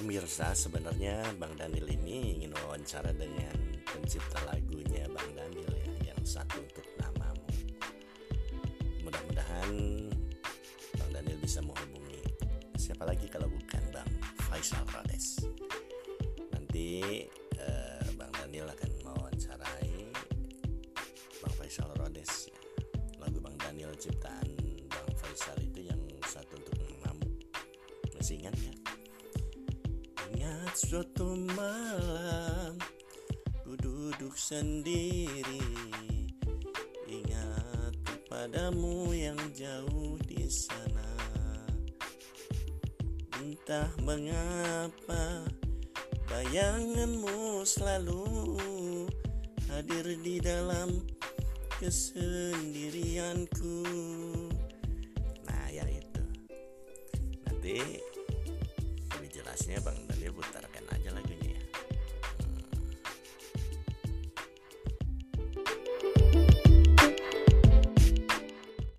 pemirsa, sebenarnya Bang Daniel ini ingin wawancara dengan pencipta lagunya Bang Daniel ya, yang satu untuk namamu. Mudah-mudahan Bang Daniel bisa menghubungi siapa lagi kalau bukan Bang Faisal Rades. Nanti eh, Bang Daniel akan mewawancarai Bang Faisal Rades. Lagu Bang Daniel ciptaan Bang Faisal itu yang satu untuk namamu. Masih ingat ya? Suatu malam Ku duduk sendiri. Ingat kepadamu yang jauh di sana. Entah mengapa Bayanganmu selalu Hadir di dalam kesendirianku. Nah yang itu. Nanti jelasnya Bang Daniel putarkan aja